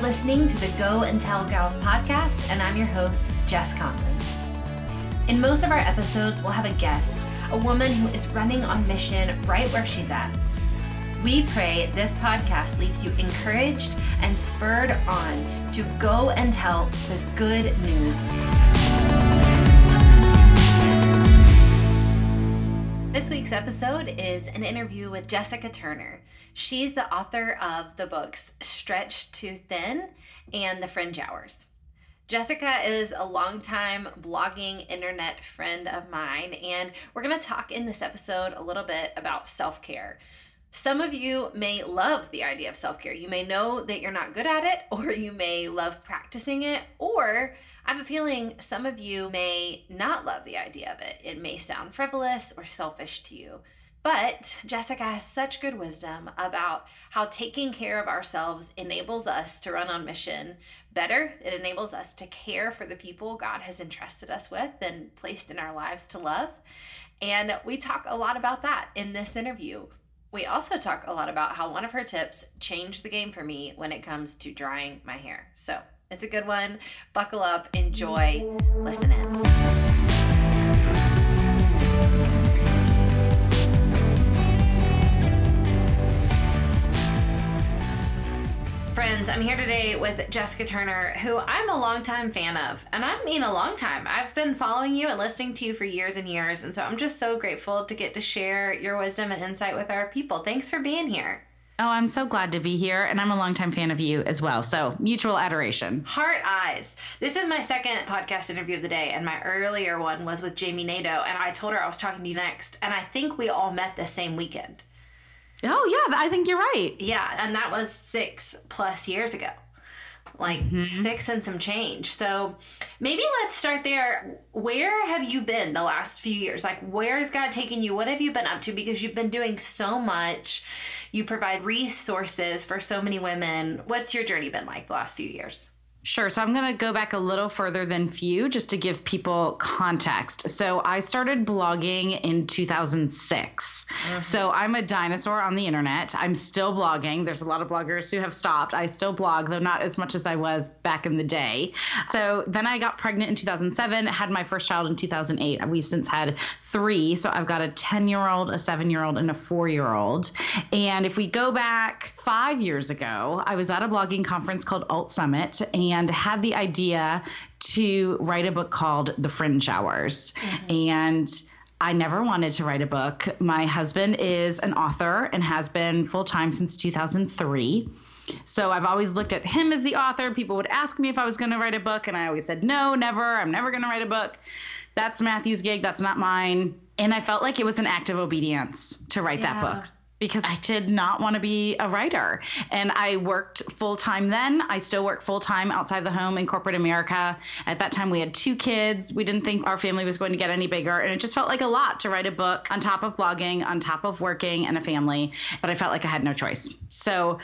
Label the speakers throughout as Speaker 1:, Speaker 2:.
Speaker 1: are listening to the Go and Tell Gals podcast, and I'm your host, Jess Conlon. In most of our episodes, we'll have a guest, a woman who is running on mission right where she's at. We pray this podcast leaves you encouraged and spurred on to go and tell the good news. This week's episode is an interview with Jessica Turner. She's the author of the books Stretched Too Thin and The Fringe Hours. Jessica is a longtime blogging internet friend of mine, and we're going to talk in this episode a little bit about self care. Some of you may love the idea of self care. You may know that you're not good at it, or you may love practicing it, or I have a feeling some of you may not love the idea of it. It may sound frivolous or selfish to you. But Jessica has such good wisdom about how taking care of ourselves enables us to run on mission better. It enables us to care for the people God has entrusted us with and placed in our lives to love. And we talk a lot about that in this interview. We also talk a lot about how one of her tips changed the game for me when it comes to drying my hair. So it's a good one. Buckle up, enjoy, listen in. I'm here today with Jessica Turner, who I'm a longtime fan of. And I mean a long time. I've been following you and listening to you for years and years. And so I'm just so grateful to get to share your wisdom and insight with our people. Thanks for being here.
Speaker 2: Oh, I'm so glad to be here. And I'm a longtime fan of you as well. So mutual adoration.
Speaker 1: Heart eyes. This is my second podcast interview of the day. And my earlier one was with Jami Nato. And I told her I was talking to you next. And I think we all met the same weekend.
Speaker 2: Oh yeah, I think you're right.
Speaker 1: Yeah, and that was six plus years ago. Like mm-hmm. six and some change. So maybe let's start there. Where have you been the last few years? Like, where has God taken you? What have you been up to? Because you've been doing so much. You provide resources for so many women. What's your journey been like the last few years?
Speaker 2: Sure. So I'm going to go back a little further than few just to give people context. So I started blogging in 2006. Mm-hmm. So I'm a dinosaur on the internet. I'm still blogging. There's a lot of bloggers who have stopped. I still blog, though not as much as I was back in the day. So then I got pregnant in 2007, had my first child in 2008. We've since had three. So I've got a 10 year old, a seven year old, and a four year old. And if we go back five years ago, I was at a blogging conference called Alt Summit. And and had the idea to write a book called The Fringe Hours. Mm-hmm. And I never wanted to write a book. My husband is an author and has been full time since 2003. So I've always looked at him as the author. People would ask me if I was going to write a book, and I always said, no, never. I'm never going to write a book. That's Matthew's gig. That's not mine. And I felt like it was an act of obedience to write yeah. that book because I did not want to be a writer. And I worked full time then. I still work full time outside the home in corporate America. At that time, we had two kids. We didn't think our family was going to get any bigger. And it just felt like a lot to write a book on top of blogging, on top of working and a family. But I felt like I had no choice. So,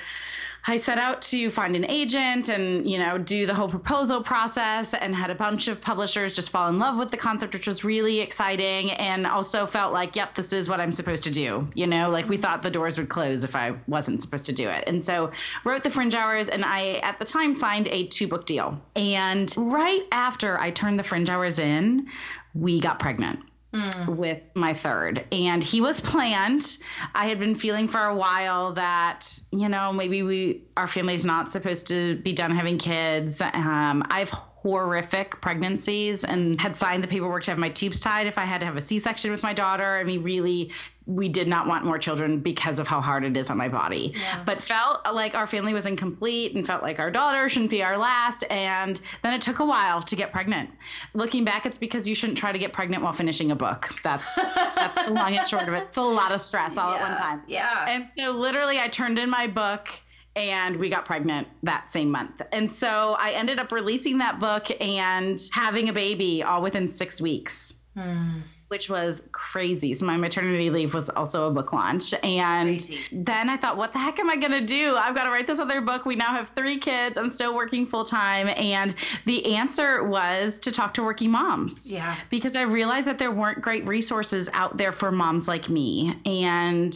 Speaker 2: I set out to find an agent and, you know, do the whole proposal process and had a bunch of publishers just fall in love with the concept, which was really exciting. And also felt like, yep, this is what I'm supposed to do. You know, like we thought the doors would close if I wasn't supposed to do it. And so wrote the Fringe Hours and I, at the time, signed a two book deal. And right after I turned the Fringe Hours in, we got pregnant mm. with my third. And he was planned. I had been feeling for a while that, you know, maybe we our family's not supposed to be done having kids. Um, I've horrific pregnancies and had signed the paperwork to have my tubes tied if I had to have a C section with my daughter. I mean, really we did not want more children because of how hard it is on my body. Yeah. But felt like our family was incomplete and felt like our daughter shouldn't be our last. And then it took a while to get pregnant. Looking back, it's because you shouldn't try to get pregnant while finishing a book. That's that's the long and short of it. It's a lot of stress all yeah. at one time.
Speaker 1: Yeah.
Speaker 2: And so literally I turned in my book and we got pregnant that same month. And so I ended up releasing that book and having a baby all within six weeks. Hmm. Which was crazy. So my maternity leave was also a book launch. And crazy. then I thought, what the heck am I going to do? I've got to write this other book. We now have three kids. I'm still working full time. And the answer was to talk to working moms.
Speaker 1: Yeah.
Speaker 2: Because I realized that there weren't great resources out there for moms like me. And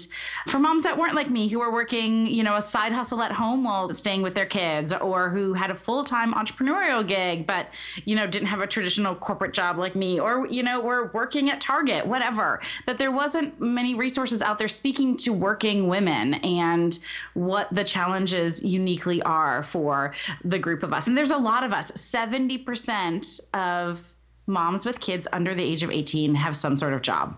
Speaker 2: for moms that weren't like me, who were working, you know, a side hustle at home while staying with their kids or who had a full time entrepreneurial gig, but, you know, didn't have a traditional corporate job like me or, you know, were working at Target, whatever, that there wasn't many resources out there speaking to working women and what the challenges uniquely are for the group of us. And there's a lot of us. 70% of moms with kids under the age of 18 have some sort of job.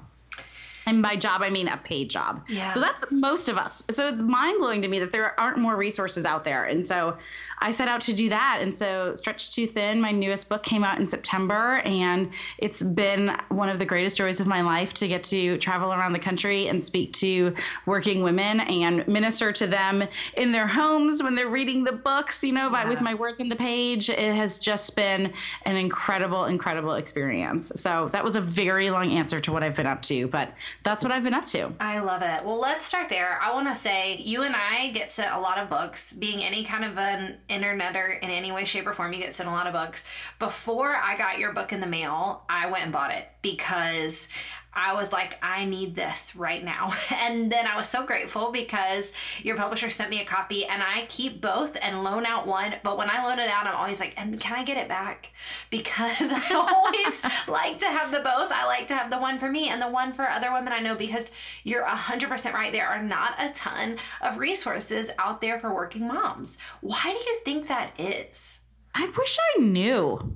Speaker 2: And by job, I mean a paid job.
Speaker 1: Yeah.
Speaker 2: So that's most of us. So it's mind blowing to me that there aren't more resources out there. And so I set out to do that. And so Stretched Too Thin, my newest book, came out in September. And it's been one of the greatest joys of my life to get to travel around the country and speak to working women and minister to them in their homes when they're reading the books, you know, yeah. by, with my words on the page. It has just been an incredible, incredible experience. So that was a very long answer to what I've been up to. But that's what I've been up to.
Speaker 1: I love it. Well, let's start there. I want to say you and I get sent a lot of books. Being any kind of an interneter in any way, shape, or form, you get sent a lot of books. Before I got your book in the mail, I went and bought it because I was like, I need this right now. And then I was so grateful because your publisher sent me a copy and I keep both and loan out one. But when I loan it out, I'm always like, and can I get it back? Because I always like to have the both. I like to have the one for me and the one for other women I know because you're 100% right. There are not a ton of resources out there for working moms. Why do you think that is?
Speaker 2: I wish I knew.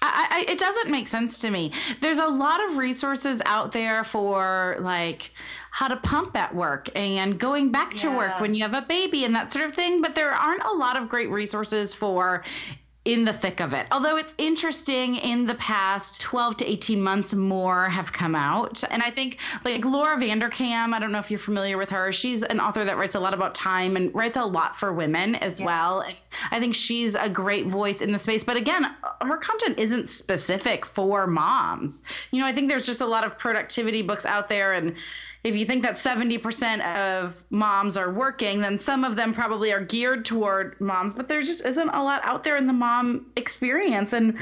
Speaker 2: I, I, it doesn't make sense to me. There's a lot of resources out there for like how to pump at work and going back yeah. to work when you have a baby and that sort of thing, but there aren't a lot of great resources for in the thick of it. Although it's interesting, in the past 12 to 18 months, more have come out. And I think, like Laura Vanderkam, I don't know if you're familiar with her. She's an author that writes a lot about time and writes a lot for women as yeah. well. And I think she's a great voice in the space. But again, her content isn't specific for moms. You know, I think there's just a lot of productivity books out there and if you think that 70% of moms are working, then some of them probably are geared toward moms, but there just isn't a lot out there in the mom experience. And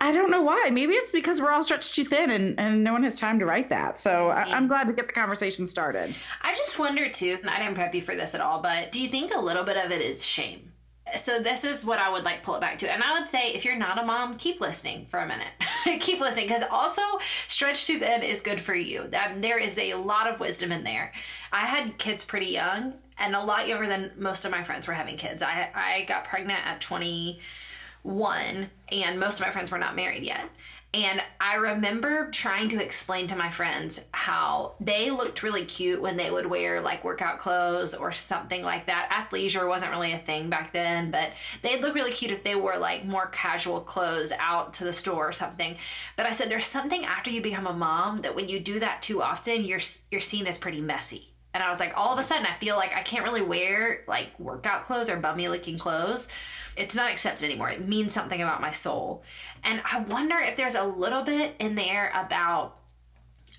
Speaker 2: I don't know why. Maybe it's because we're all stretched too thin and, and no one has time to write that. So I, am glad to get the conversation started.
Speaker 1: I just wonder too, I didn't prep you for this at all, but do you think a little bit of it is shame? So this is what I would like pull it back to. And I would say if you're not a mom, keep listening for a minute. keep listening because also Stretched Too Thin is good for you. That there is a lot of wisdom in there. I had kids pretty young and a lot younger than most of my friends were having kids. I I got pregnant at 21 and most of my friends were not married yet. And I remember trying to explain to my friends how they looked really cute when they would wear like workout clothes or something like that. Athleisure wasn't really a thing back then, but they'd look really cute if they wore like more casual clothes out to the store or something. But I said there's something after you become a mom that when you do that too often, you're you're seen as pretty messy. And I was like, all of a sudden, I feel like I can't really wear like workout clothes or bummy looking clothes it's not accepted anymore. It means something about my soul. And I wonder if there's a little bit in there about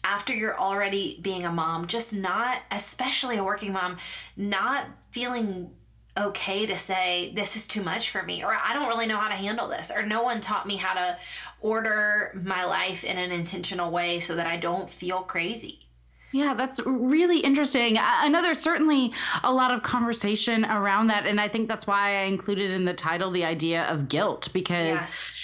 Speaker 1: after you're already being a mom, just not, especially a working mom, not feeling okay to say this is too much for me or I don't really know how to handle this or no one taught me how to order my life in an intentional way so that I don't feel crazy.
Speaker 2: Yeah, that's really interesting. I know there's certainly a lot of conversation around that. And I think that's why I included in the title the idea of guilt because. Yes.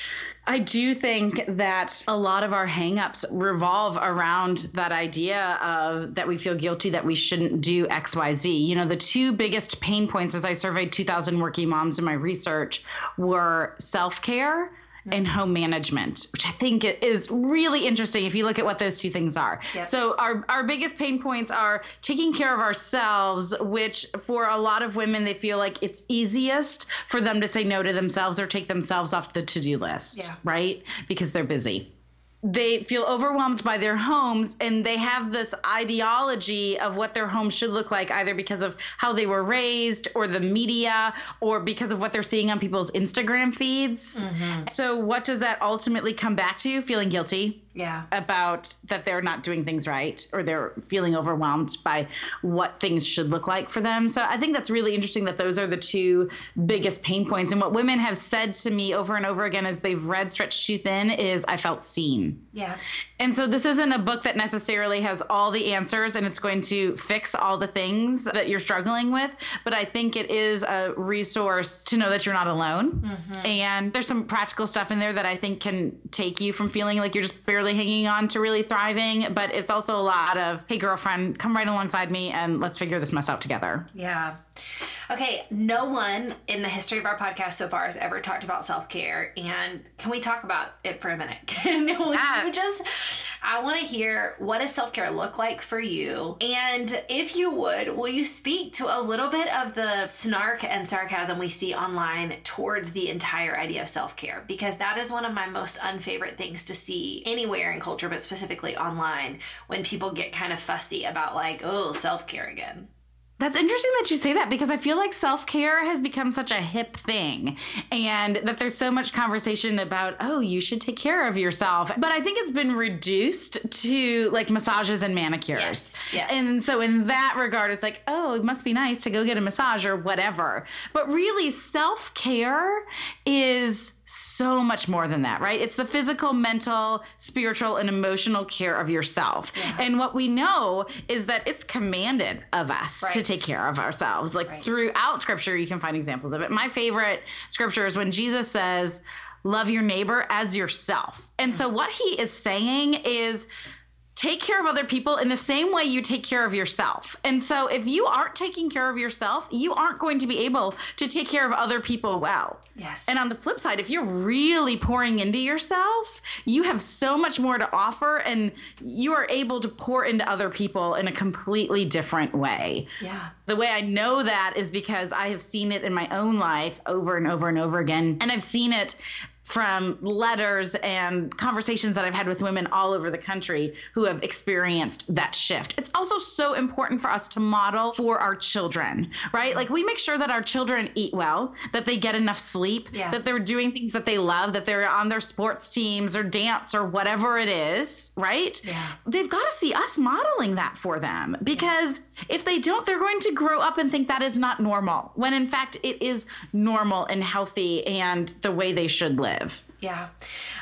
Speaker 2: I do think that a lot of our hangups revolve around that idea of that we feel guilty that we shouldn't do XYZ. You know, the two biggest pain points as I surveyed 2,000 working moms in my research were self care and mm-hmm. home management, which I think is really interesting if you look at what those two things are. Yep. So our our biggest pain points are taking care of ourselves, which for a lot of women they feel like it's easiest for them to say no to themselves or take themselves off the to-do list, yeah. right? Because they're busy they feel overwhelmed by their homes and they have this ideology of what their home should look like either because of how they were raised or the media or because of what they're seeing on people's Instagram feeds. Mm-hmm. So what does that ultimately come back to? Feeling guilty
Speaker 1: yeah.
Speaker 2: about that they're not doing things right or they're feeling overwhelmed by what things should look like for them. So i think that's really interesting that those are the two biggest pain points. And what women have said to me over and over again as they've read Stretched Too Thin is i felt seen.
Speaker 1: Yeah.
Speaker 2: And so this isn't a book that necessarily has all the answers and it's going to fix all the things that you're struggling with but i think it is a resource to know that you're not alone. Mm-hmm. and there's some practical stuff in there that i think can take you from feeling like you're just barely hanging on to really thriving, but it's also a lot of, hey, girlfriend, come right alongside me and let's figure this mess out together.
Speaker 1: Yeah. Okay, no one in the history of our podcast so far has ever talked about self care. And can we talk about it for a minute? Can yes. you just, I want to hear what does self care look like for you? And if you would, will you speak to a little bit of the snark and sarcasm we see online towards the entire idea of self care? Because that is one of my most unfavorite things to see anywhere in culture, but specifically online, when people get kind of fussy about, like, oh, self care again.
Speaker 2: That's interesting that you say that because I feel like self care has become such a hip thing and that there's so much conversation about, oh, you should take care of yourself. But I think it's been reduced to like massages and manicures.
Speaker 1: Yes.
Speaker 2: Yeah. And so, in that regard, it's like, oh, it must be nice to go get a massage or whatever. But really, self care is so much more than that, right? It's the physical, mental, spiritual, and emotional care of yourself. Yeah. And what we know is that it's commanded of us right. to take care of ourselves. Like right. throughout scripture, you can find examples of it. My favorite scripture is when Jesus says, Love your neighbor as yourself. And so, what he is saying is, take care of other people in the same way you take care of yourself. And so if you aren't taking care of yourself, you aren't going to be able to take care of other people well.
Speaker 1: Yes.
Speaker 2: And on the flip side, if you're really pouring into yourself, you have so much more to offer and you are able to pour into other people in a completely different way.
Speaker 1: Yeah.
Speaker 2: The way I know that is because I have seen it in my own life over and over and over again. And I've seen it from letters and conversations that I've had with women all over the country who have experienced that shift. It's also so important for us to model for our children, right? Like we make sure that our children eat well, that they get enough sleep, yeah. that they're doing things that they love, that they're on their sports teams or dance or whatever it is, right?
Speaker 1: Yeah.
Speaker 2: They've got to see us modeling that for them because yeah. if they don't, they're going to grow up and think that is not normal, when in fact it is normal and healthy and the way they should live live.
Speaker 1: Yeah,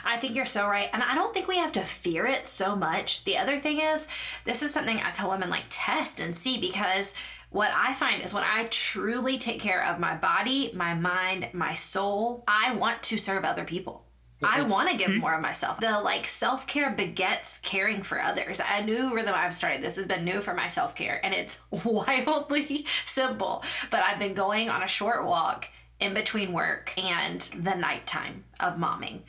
Speaker 1: I think you're so right. And I don't think we have to fear it so much. The other thing is, this is something I tell women like test and see because what I find is when I truly take care of my body, my mind, my soul, I want to serve other people. I want to give mm-hmm. more of myself. The like self care begets caring for others. A new rhythm I've started. This has been new for my self care, and it's wildly simple. But I've been going on a short walk in between work and the nighttime of momming.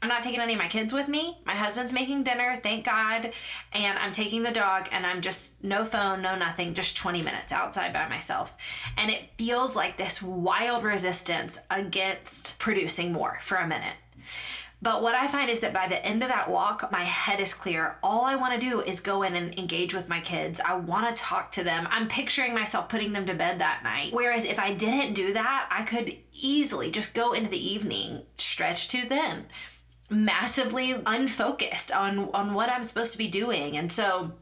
Speaker 1: I'm not taking any of my kids with me. My husband's making dinner, thank God. And I'm taking the dog and I'm just no phone, no nothing, just 20 minutes outside by myself. And it feels like this wild resistance against producing more for a minute. But what I find is that by the end of that walk, my head is clear. All I want to do is go in and engage with my kids. I want to talk to them. I'm picturing myself putting them to bed that night. Whereas if I didn't do that, I could easily just go into the evening stretch too thin, massively unfocused on on what I'm supposed to be doing. And so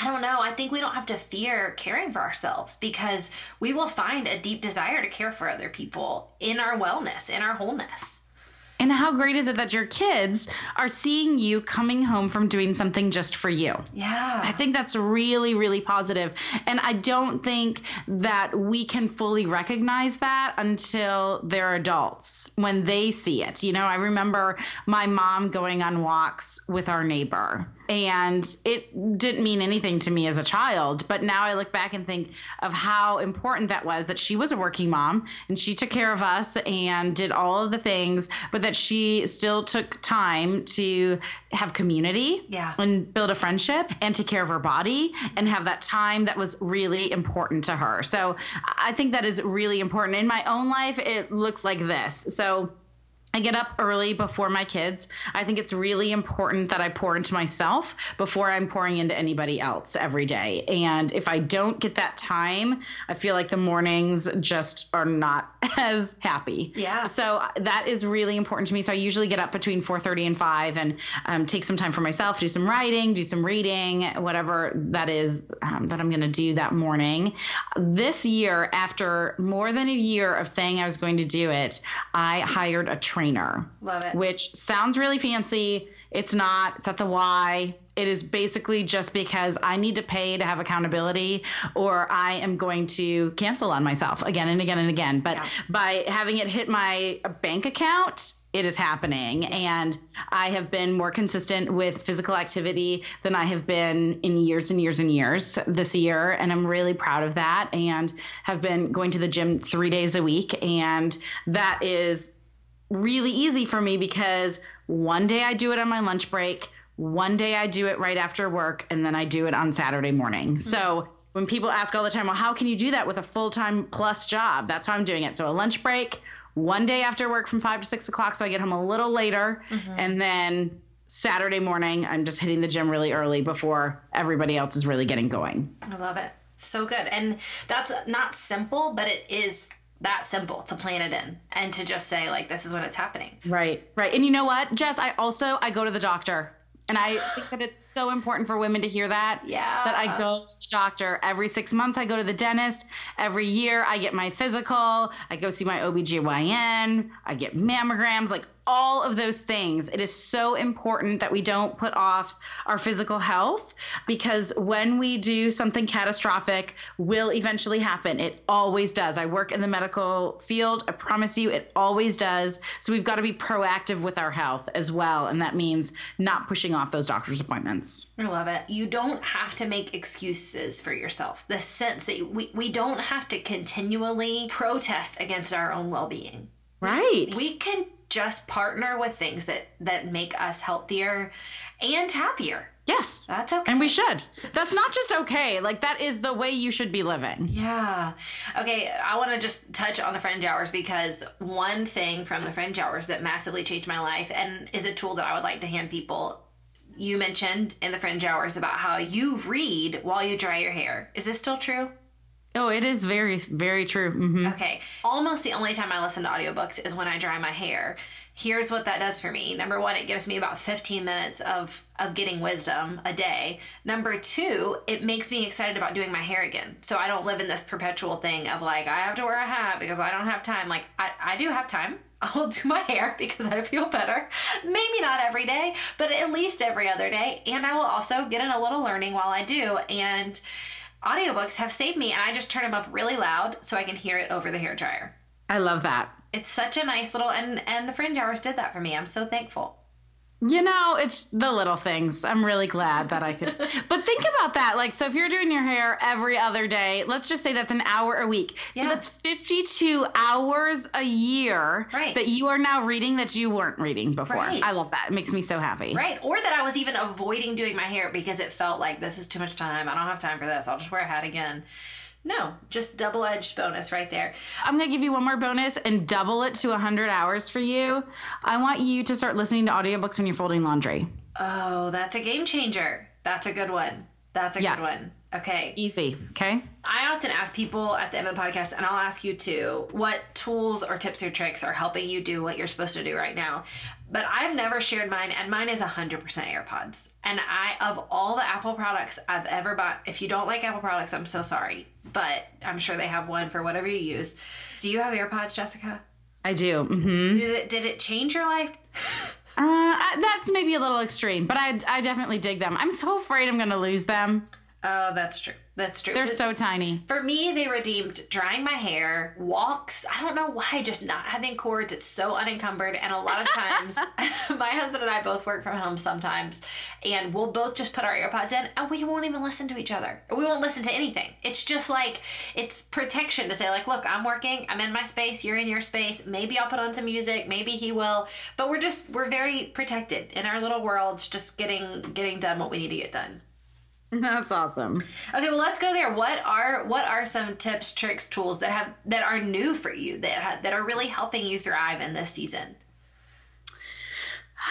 Speaker 1: I don't know. I think we don't have to fear caring for ourselves because we will find a deep desire to care for other people in our wellness, in our wholeness.
Speaker 2: And how great is it that your kids are seeing you coming home from doing something just for you?
Speaker 1: Yeah.
Speaker 2: I think that's really, really positive. And I don't think that we can fully recognize that until they're adults when they see it. You know, I remember my mom going on walks with our neighbor and it didn't mean anything to me as a child but now i look back and think of how important that was that she was a working mom and she took care of us and did all of the things but that she still took time to have community
Speaker 1: yeah.
Speaker 2: and build a friendship and take care of her body and have that time that was really important to her. So i think that is really important. In my own life it looks like this. So I get up early before my kids. I think it's really important that I pour into myself before I'm pouring into anybody else every day. And if I don't get that time, I feel like the mornings just are not as happy.
Speaker 1: Yeah.
Speaker 2: So that is really important to me. So I usually get up between 4:30 and 5 and um, take some time for myself, do some writing, do some reading, whatever that is um, that I'm going to do that morning. This year, after more than a year of saying I was going to do it, I hired a trainer.
Speaker 1: Love it.
Speaker 2: Which sounds really fancy. It's not. It's at the Y. It is basically just because I need to pay to have accountability or I am going to cancel on myself again and again and again. But
Speaker 1: Yeah.
Speaker 2: by having it hit my bank account, it is happening. And I have been more consistent with physical activity than I have been in years and years and years this year. And I'm really proud of that and have been going to the gym three days a week. And that is really easy for me because one day I do it on my lunch break, one day I do it right after work, and then I do it on Saturday morning. Mm-hmm. So when people ask all the time, well, how can you do that with a full time plus job? That's how I'm doing it. So a lunch break, one day after work from five to six o'clock, so I get home a little later, mm-hmm. and then Saturday morning, I'm just hitting the gym really early before everybody else is really getting going.
Speaker 1: I love it. So good. And that's not simple, but it is that simple to plan it in and to just say like this is when it's happening.
Speaker 2: Right, right. And you know what, Jess? I also I go to the doctor, and I think that it's so important for women to hear that.
Speaker 1: Yeah.
Speaker 2: That I go to the doctor every six months. I go to the dentist every year. I get my physical. I go see my OBGYN. I get mammograms. Like all of those things. It is so important that we don't put off our physical health because when we do something catastrophic will eventually happen. It always does. I work in the medical field. I promise you it always does. So we've got to be proactive with our health as well and that means not pushing off those doctor's appointments.
Speaker 1: I love it. You don't have to make excuses for yourself. The sense that we, we don't have to continually protest against our own well being.
Speaker 2: Right.
Speaker 1: We can just partner with things that that make us healthier and happier.
Speaker 2: yes.
Speaker 1: That's okay.
Speaker 2: And we should. That's not just okay. Like that is the way you should be living.
Speaker 1: Yeah. Okay, I want to just touch on the fringe hours because one thing from the fringe hours that massively changed my life and is a tool that I would like to hand people. You mentioned in the fringe hours about how you read while you dry your hair. Is this still true?
Speaker 2: Oh, it is very, very true. hmm
Speaker 1: Okay. Almost the only time I listen to audiobooks is when I dry my hair. Here's what that does for me. Number one, it gives me about 15 minutes of, of getting wisdom a day. Number two, it makes me excited about doing my hair again. So I don't live in this perpetual thing of like, I have to wear a hat because I don't have time. Like, I, I do have time. I'll do my hair because I feel better. Maybe not every day, but at least every other day. And I will also get in a little learning while I do. And audiobooks have saved me and I just turn them up really loud so I can hear it over the hair dryer.
Speaker 2: I love that.
Speaker 1: It's such a nice little and and the fringe hours did that for me. I'm so thankful.
Speaker 2: You know, it's the little things. I'm really glad that I could. but think about that. Like, so if you're doing your hair every other day, let's just say that's an hour a week.
Speaker 1: Yeah.
Speaker 2: So that's 52 hours a year
Speaker 1: Right.
Speaker 2: that you are now reading that you weren't reading before.
Speaker 1: Right.
Speaker 2: I love that. It makes me so happy.
Speaker 1: Right? Or that I was even avoiding doing my hair because it felt like this is too much time. I don't have time for this. I'll just wear a hat again. No, just double edged bonus right there.
Speaker 2: I'm going to give you one more bonus and double it to 100 hours for you. I want you to start listening to audiobooks when you're folding laundry.
Speaker 1: Oh, that's a game changer. That's a good one. That's a
Speaker 2: Yes.
Speaker 1: good one. Okay.
Speaker 2: Easy. Okay.
Speaker 1: I often ask people at the end of the podcast, and I'll ask you too, what tools or tips or tricks are helping you do what you're supposed to do right now. But I've never shared mine, and mine is 100% AirPods. And I, of all the Apple products I've ever bought, if you don't like Apple products, I'm so sorry, but I'm sure they have one for whatever you use. Do you have AirPods, Jessica?
Speaker 2: I do. hmm
Speaker 1: Did it, did it change your life?
Speaker 2: Uh, that's maybe a little extreme, but I, I definitely dig them. I'm so afraid I'm going to lose them.
Speaker 1: Oh, that's true. That's true.
Speaker 2: They're
Speaker 1: But-
Speaker 2: so tiny.
Speaker 1: For me, they redeemed drying my hair, walks. I don't know why, just not having cords. It's so unencumbered. And a lot of times, my husband and I both work from home sometimes, and we'll both just put our AirPods in and we won't even listen to each other. We won't listen to anything. It's just like, it's protection to say, like, look, I'm working, I'm in my space, you're in your space. Maybe I'll put on some music, maybe he will. But we're just, we're very protected in our little worlds, just getting getting done what we need to get done.
Speaker 2: That's awesome.
Speaker 1: Okay, well, let's go there. What are what are some tips, tricks, tools that have that are new for you that ha- that are really helping you thrive in this season?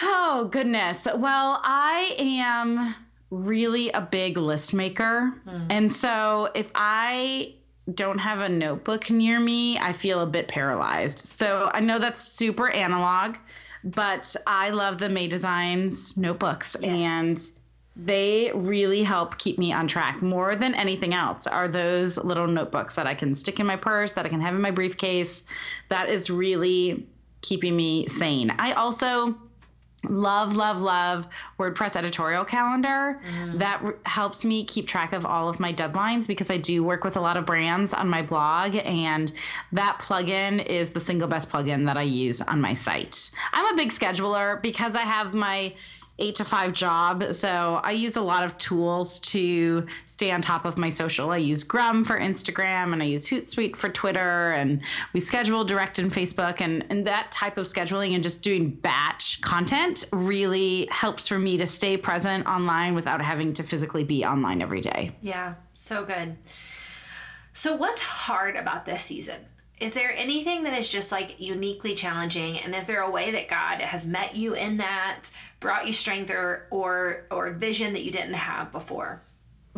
Speaker 2: Oh, goodness. Well, I am really a big list maker. Mm. And so if I don't have a notebook near me, I feel a bit paralyzed. So I know that's super analog, but I love the May Designs notebooks yes. and they really help keep me on track more than anything else are those little notebooks that I can stick in my purse, that I can have in my briefcase. That is really keeping me sane. I also love love love wordpress editorial calendar mm. that r- helps me keep track of all of my deadlines because i do work with a lot of brands on my blog and that plugin is the single best plugin that i use on my site i'm a big scheduler because i have my eight to five job. So I use a lot of tools to stay on top of my social. I use Grum for Instagram and I use Hootsuite for Twitter and we schedule direct in Facebook and, and that type of scheduling and just doing batch content really helps for me to stay present online without having to physically be online every day.
Speaker 1: Yeah, so good. So what's hard about this season? Is there anything that is just like uniquely challenging? And is there a way that god has met you in that brought you strength or or or vision that you didn't have before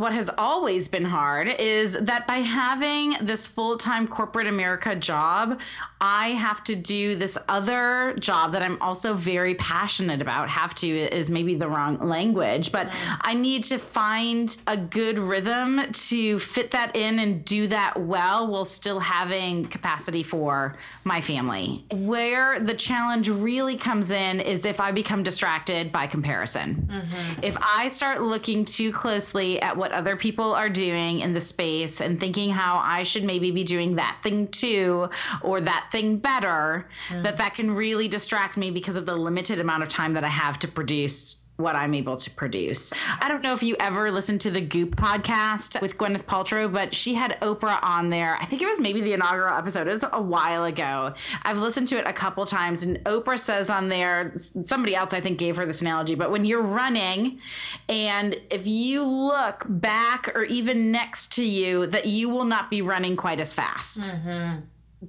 Speaker 2: what has always been hard is that by having this full time corporate America job, I have to do this other job that I'm also very passionate about. Have to is maybe the wrong language, but I need to find a good rhythm to fit that in and do that well while still having capacity for my family. Where the challenge really comes in is if I become distracted by comparison. Mm-hmm. If I start looking too closely at what other people are doing in the space and thinking how I should maybe be doing that thing too or that thing better, mm. that that can really distract me because of the limited amount of time that I have to produce what I'm able to produce. I don't know if you ever listened to the Goop podcast with Gwyneth Paltrow, but she had Oprah on there. I think it was maybe the inaugural episode. It was a while ago. I've listened to it a couple times, and Oprah says on there, somebody else I think gave her this analogy, but when you're running and if you look back or even next to you, that you will not be running quite as fast. Mm-hmm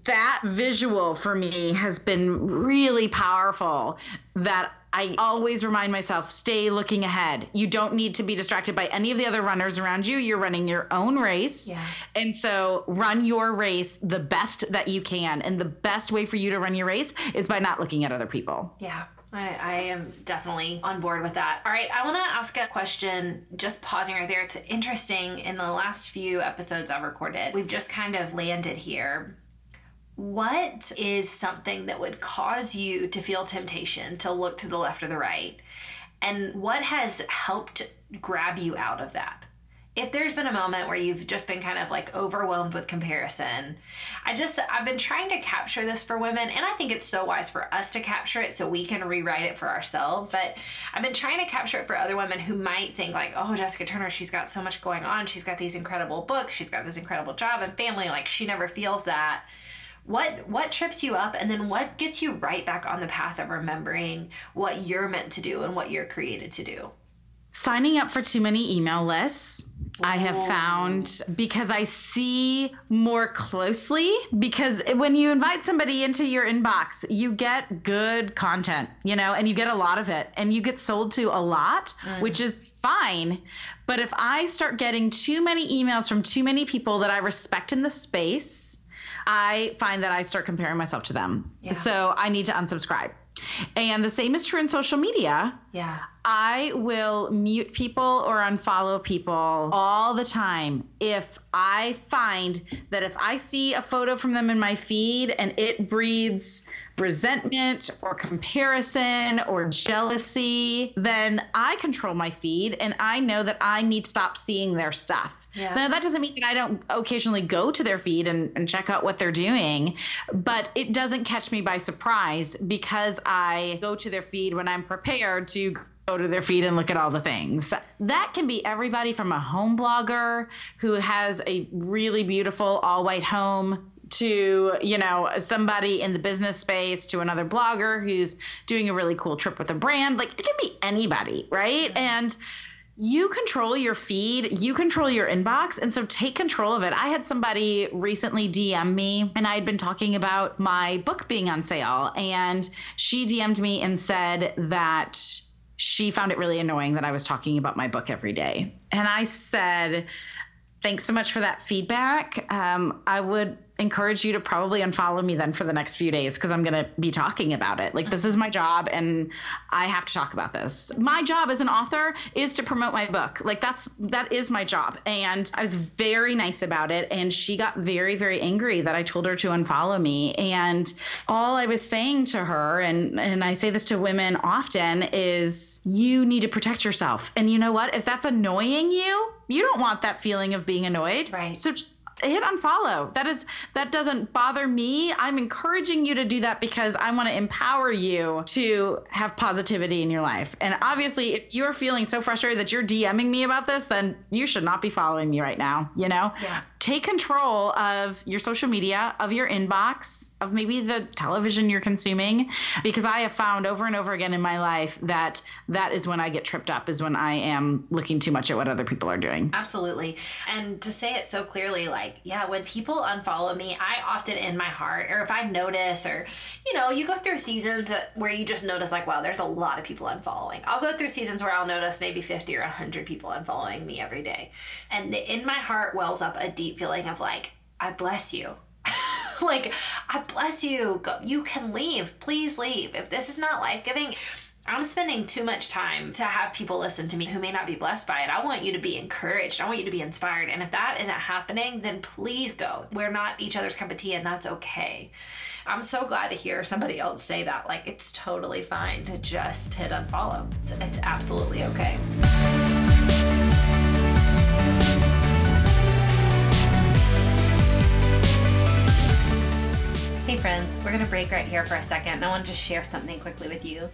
Speaker 2: that visual for me has been really powerful that I always remind myself stay looking ahead. You don't need to be distracted by any of the other runners around you. You're running your own race. Yeah. And so run your race the best that you can. And the best way for you to run your race is by not looking at other people.
Speaker 1: Yeah. I, I am definitely on board with that. All right, I want to ask a question, just pausing right there. It's interesting. In the last few episodes I've recorded, we've just kind of landed here what is something that would cause you to feel temptation to look to the left or the right? And what has helped grab you out of that? If there's been a moment where you've just been kind of like overwhelmed with comparison, I just, I've been trying to capture this for women, and I think it's so wise for us to capture it so we can rewrite it for ourselves. But I've been trying to capture it for other women who might think, like, oh, Jessica Turner, she's got so much going on. She's got these incredible books, she's got this incredible job and family. Like, she never feels that what what trips you up and then what gets you right back on the path of remembering what you're meant to do and what you're created to do
Speaker 2: signing up for too many email lists I have found because I see more closely because when you invite somebody into your inbox, you get good content, you know, and you get a lot of it and you get sold to a lot, mm. which is fine. But if I start getting too many emails from too many people that I respect in the space, I find that I start comparing myself to them. Yeah. So I need to unsubscribe. And the same is true in social media.
Speaker 1: Yeah.
Speaker 2: I will mute people or unfollow people all the time if I find that if I see a photo from them in my feed and it breeds resentment or comparison or jealousy, then I control my feed and I know that I need to stop seeing their stuff. Yeah. Now, that doesn't mean that I don't occasionally go to their feed and, and check out what they're doing, but it doesn't catch me by surprise because I go to their feed when I'm prepared to go to their feed and look at all the things. That can be everybody from a home blogger who has a really beautiful all white home to you know somebody in the business space to another blogger who's doing a really cool trip with a brand like it can be anybody right and you control your feed, you control your inbox. And so take control of it. I had somebody recently DM me, and I had been talking about my book being on sale. And she DM'd me and said that she found it really annoying that I was talking about my book every day. And I said, Thanks so much for that feedback. Um, I would encourage you to probably unfollow me then for the next few days because I'm going to be talking about it. Like, this is my job and I have to talk about this. My job as an author is to promote my book. Like, that's that is my job. And I was very nice about it. And she got very, very angry that I told her to unfollow me. And all I was saying to her, and, and I say this to women often, is you need to protect yourself. And you know what? If that's annoying you, you don't want that feeling of being annoyed.
Speaker 1: Right.
Speaker 2: So just hit unfollow. That is that doesn't bother me. I'm encouraging you to do that because I want to empower you to have positivity in your life. And obviously, if you're feeling so frustrated that you're DMing me about this, then you should not be following me right now, you know?
Speaker 1: Yeah.
Speaker 2: Take control of your social media, of your inbox, of maybe the television you're consuming because I have found over and over again in my life that that is when I get tripped up is when I am looking too much at what other people are doing.
Speaker 1: Absolutely. And to say it so clearly, like, yeah, when people unfollow me, I often in my heart, or if I notice, or, you know, you go through seasons where you just notice, like, wow, there's a lot of people unfollowing. I'll go through seasons where I'll notice maybe 50 or 100 people unfollowing me every day. And in my heart wells up a deep feeling of, like, I bless you. like, I bless you. Go, you can leave. Please leave. If this is not life giving, I'm spending too much time to have people listen to me who may not be blessed by it. I want you to be encouraged. I want you to be inspired. And if that isn't happening, then please go. We're not each other's cup of tea, and that's okay. I'm so glad to hear somebody else say that. Like, it's totally fine to just hit unfollow, it's, it's absolutely okay. We're gonna break right here for a second, I want to share something quickly with you.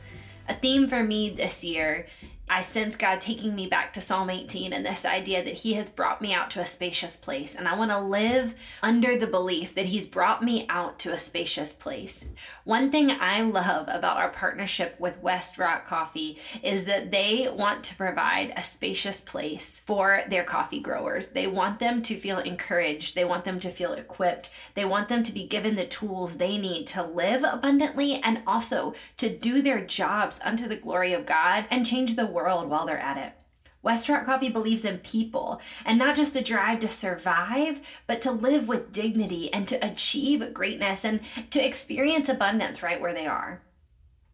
Speaker 1: A theme for me this year I sense God taking me back to Psalm 18 and this idea that He has brought me out to a spacious place. And I want to live under the belief that He's brought me out to a spacious place. One thing I love about our partnership with Westrock Coffee is that they want to provide a spacious place for their coffee growers. They want them to feel encouraged, they want them to feel equipped, they want them to be given the tools they need to live abundantly and also to do their jobs unto the glory of God and change the world while they're at it. Westrock Coffee believes in people and not just the drive to survive, but to live with dignity and to achieve greatness and to experience abundance right where they are.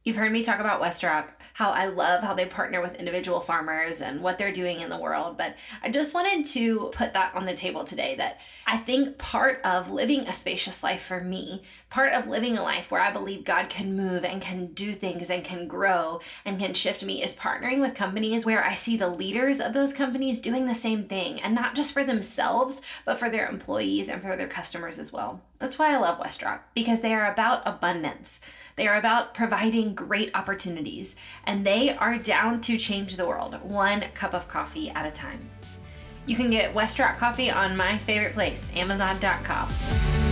Speaker 1: You've heard me talk about Westrock, how I love how they partner with individual farmers and what they're doing in the world, but I just wanted to put that on the table today that I think part of living a spacious life for me, part of living a life where I believe God can move and can do things and can grow and can shift me is partnering with companies where I see the leaders of those companies doing the same thing and not just for themselves, but for their employees and for their customers as well. That's why I love Westrock because they are about abundance. They are about providing great opportunities, and they are down to change the world one cup of coffee at a time. You can get Westrock Coffee on my favorite place, Amazon.com.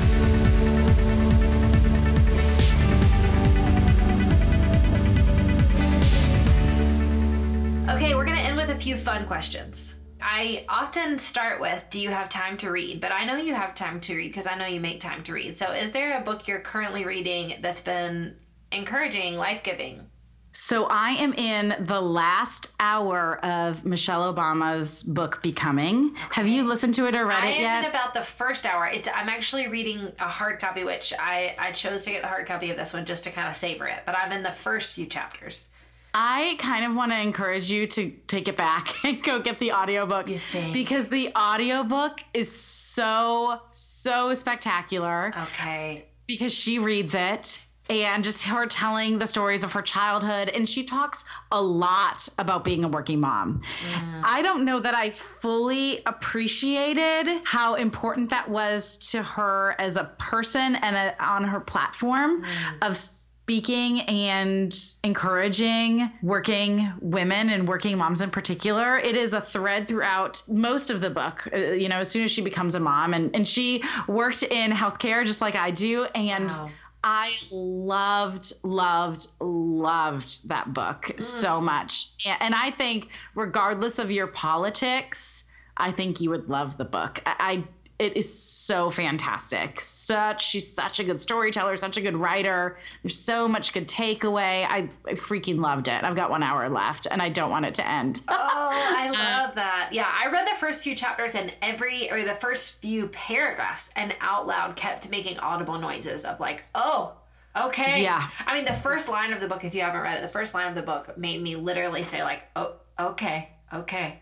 Speaker 1: few fun questions. I often start with, Do you have time to read? But I know you have time to read because I know you make time to read. So, is there a book you're currently reading that's been encouraging, life giving?
Speaker 2: So I am in the last hour of Michelle Obama's book Becoming. Okay. Have you listened to it or read
Speaker 1: I
Speaker 2: it yet?
Speaker 1: I am in about the first hour. It's I'm actually reading a hard copy, which I I chose to get the hard copy of this one just to kind of savor it. But I'm in the first few chapters.
Speaker 2: I kind of want to encourage you to take it back and go get the audiobook because the audiobook is so so spectacular.
Speaker 1: Okay.
Speaker 2: Because she reads it and just her telling the stories of her childhood. And she talks a lot about being a working mom. Mm. I don't know that I fully appreciated how important that was to her as a person and a, on her platform mm. of speaking and encouraging working women and working moms in particular. It is a thread throughout most of the book, uh, you know, as soon as she becomes a mom. And, and she worked in healthcare just like I do. And wow I loved, loved, loved that book mm. so much. And I think, regardless of your politics, I think you would love the book. I it is so fantastic. Such she's such a good storyteller, such a good writer. There's so much good takeaway. I, I freaking loved it. I've got one hour left, and I don't want it to end.
Speaker 1: oh, I uh, love that. Yeah, I read the first few chapters, and every or the first few paragraphs, and out loud kept making audible noises of like, oh. Okay.
Speaker 2: Yeah.
Speaker 1: I mean, the first line of the book, if you haven't read it, the first line of the book made me literally say, like, oh, okay, okay.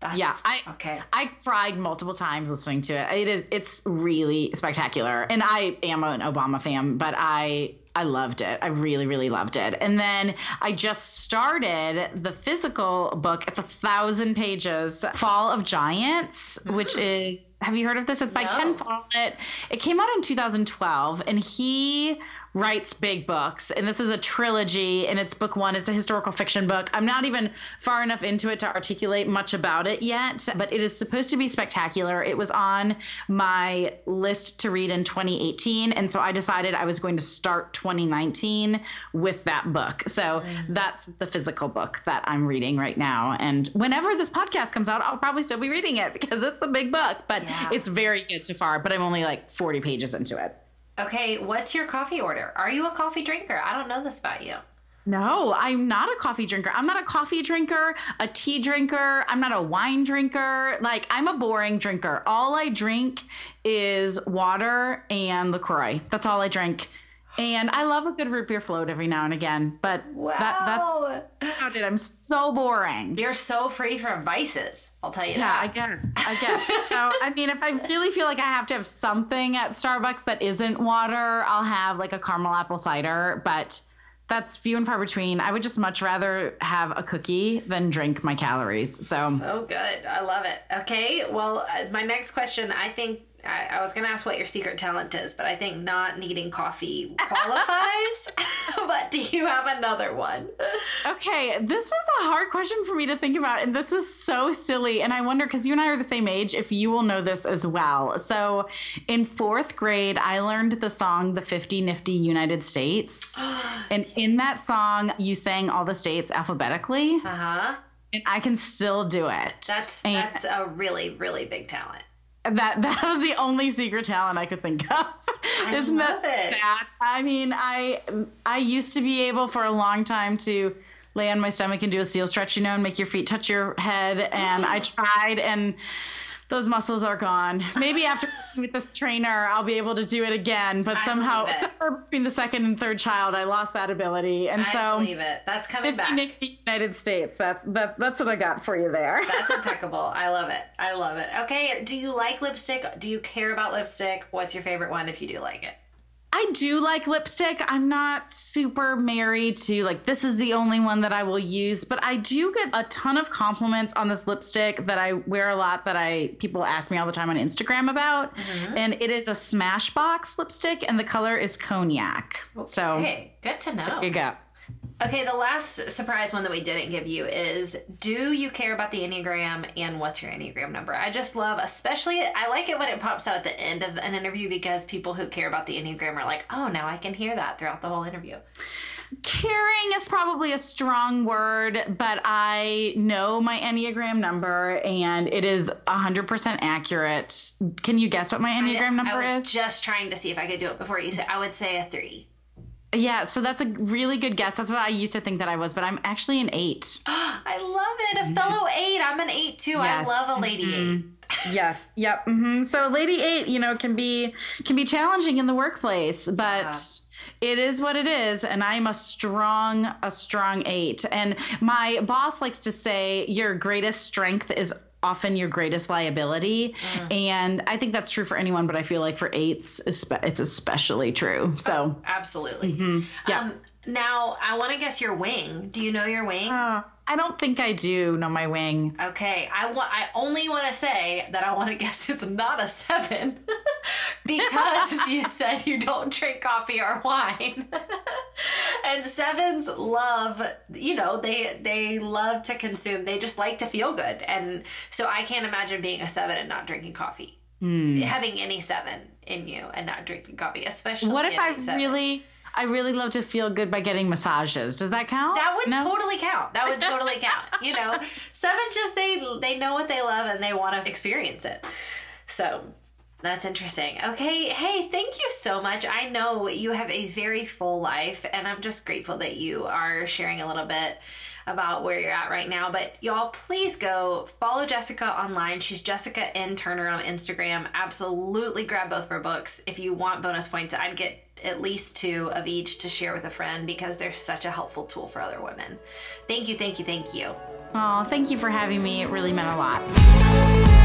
Speaker 2: That's, yeah, I
Speaker 1: okay.
Speaker 2: I cried multiple times listening to it. It is it's really spectacular, and I am an Obama fan, but I I loved it. I really really loved it. And then I just started the physical book. It's a thousand pages, Fall of Giants, mm. which is have you heard of this? It's by no. Ken Follett. It came out in 2012, and he writes big books and this is a trilogy and it's book one. It's a historical fiction book. I'm not even far enough into it to articulate much about it yet but it is supposed to be spectacular. It was on my list to read in 2018 and so i decided i was going to start 2019 with that book. So mm. that's the physical book that i'm reading right now and whenever this podcast comes out i'll probably still be reading it because it's a big book but yeah. it's very good so far but i'm only like 40 pages into it
Speaker 1: Okay, what's your coffee order? Are you a coffee drinker? I don't know this about you.
Speaker 2: No, I'm not a coffee drinker. I'm not a coffee drinker, a tea drinker. I'm not a wine drinker. Like, I'm a boring drinker. All I drink is water and LaCroix. That's all I drink. And I love a good root beer float every now and again, but
Speaker 1: wow. that,
Speaker 2: that's. I'm so boring.
Speaker 1: You're so free from vices. I'll tell you
Speaker 2: yeah,
Speaker 1: that.
Speaker 2: I guess. I guess. so, I mean, if I really feel like I have to have something at Starbucks that isn't water, I'll have like a caramel apple cider, but that's few and far between. I would just much rather have a cookie than drink my calories. So,
Speaker 1: so good. I love it. Okay. Well, uh, my next question, I think I, I was going to ask what your secret talent is, but I think not needing coffee qualifies. but do you have another one?
Speaker 2: Okay, this was a hard question for me to think about, and this is so silly. And I wonder because you and I are the same age, if you will know this as well. So, in fourth grade, I learned the song "The 50 Nifty United States," and in that song, you sang all the states alphabetically.
Speaker 1: Uh huh.
Speaker 2: And I can still do it.
Speaker 1: That's and, that's a really really big talent
Speaker 2: that that was the only secret talent I could think of.
Speaker 1: I Isn't love that it. Sad?
Speaker 2: I mean, I I used to be able for a long time to lay on my stomach and do a seal stretch, you know, and make your feet touch your head. And I tried, and those muscles are gone. Maybe after with this trainer, I'll be able to do it again. But I somehow, between the second and third child, I lost that ability, and so,
Speaker 1: I
Speaker 2: so
Speaker 1: believe it. That's coming back.
Speaker 2: United States. That, that that's what I got for you there.
Speaker 1: That's impeccable. I love it. I love it. Okay, do you like lipstick? Do you care about lipstick? What's your favorite one if you do like it?
Speaker 2: I do like lipstick. I'm not super married to like this is the only one that I will use, but I do get a ton of compliments on this lipstick that I wear a lot that I people ask me all the time on Instagram about. Mm-hmm. And it is a Smashbox lipstick and the color is cognac. Okay. So
Speaker 1: good to know.
Speaker 2: There you go.
Speaker 1: Okay, the last surprise one that we didn't give you is do you care about the Enneagram and what's your Enneagram number? I just love, especially, I like it when it pops out at the end of an interview because people who care about the Enneagram are like, oh, now I can hear that throughout the whole interview.
Speaker 2: Caring is probably a strong word, but I know my Enneagram number and it is 100% accurate. Can you guess what my Enneagram I, number
Speaker 1: I
Speaker 2: was
Speaker 1: is? just trying to see if I could do it before you say, I would say a three.
Speaker 2: Yeah, so that's a really good guess. That's what I used to think that I was, but I'm actually an eight.
Speaker 1: I love it. A fellow eight. I'm an eight too. Yes. I love a lady mm-hmm.
Speaker 2: eight. yes. Yep. Mm-hmm. So lady eight, you know, can be can be challenging in the workplace, but. Yeah it is what it is and i'm a strong a strong eight and my boss likes to say your greatest strength is often your greatest liability. Mm. And I think that's true for anyone, but I feel like for eights, it's especially true. So,
Speaker 1: oh, absolutely.
Speaker 2: Mm-hmm. Yeah. Um,
Speaker 1: now, I want to guess your wing. Do you know your wing?
Speaker 2: Uh, I don't think I do know my wing.
Speaker 1: Okay, I want. I only want to say that I want to guess it's not a seven, because you said you don't drink coffee or wine, and sevens love. You know, they they love to consume. They just like to feel good, and so I can't imagine being a seven and not drinking coffee. Mm. Having any seven in you and not drinking coffee, especially
Speaker 2: what if I
Speaker 1: seven.
Speaker 2: really I really love to feel good by getting massages. Does that count?
Speaker 1: That would no? totally count. That would totally count. You know, seven just they they know what they love and they want to experience it. So that's interesting. Okay. Hey, thank you so much. I know you have a very full life, and I'm just grateful that you are sharing a little bit about where you're at right now. But y'all, please go follow Jessica online. She's Jessica N. Turner on Instagram. Absolutely grab both of her books. If you want bonus points, I'd get at least two of each to share with a friend because they're such a helpful tool for other women. Thank you, thank you, thank you.
Speaker 2: Oh, thank you for having me. It really meant a lot.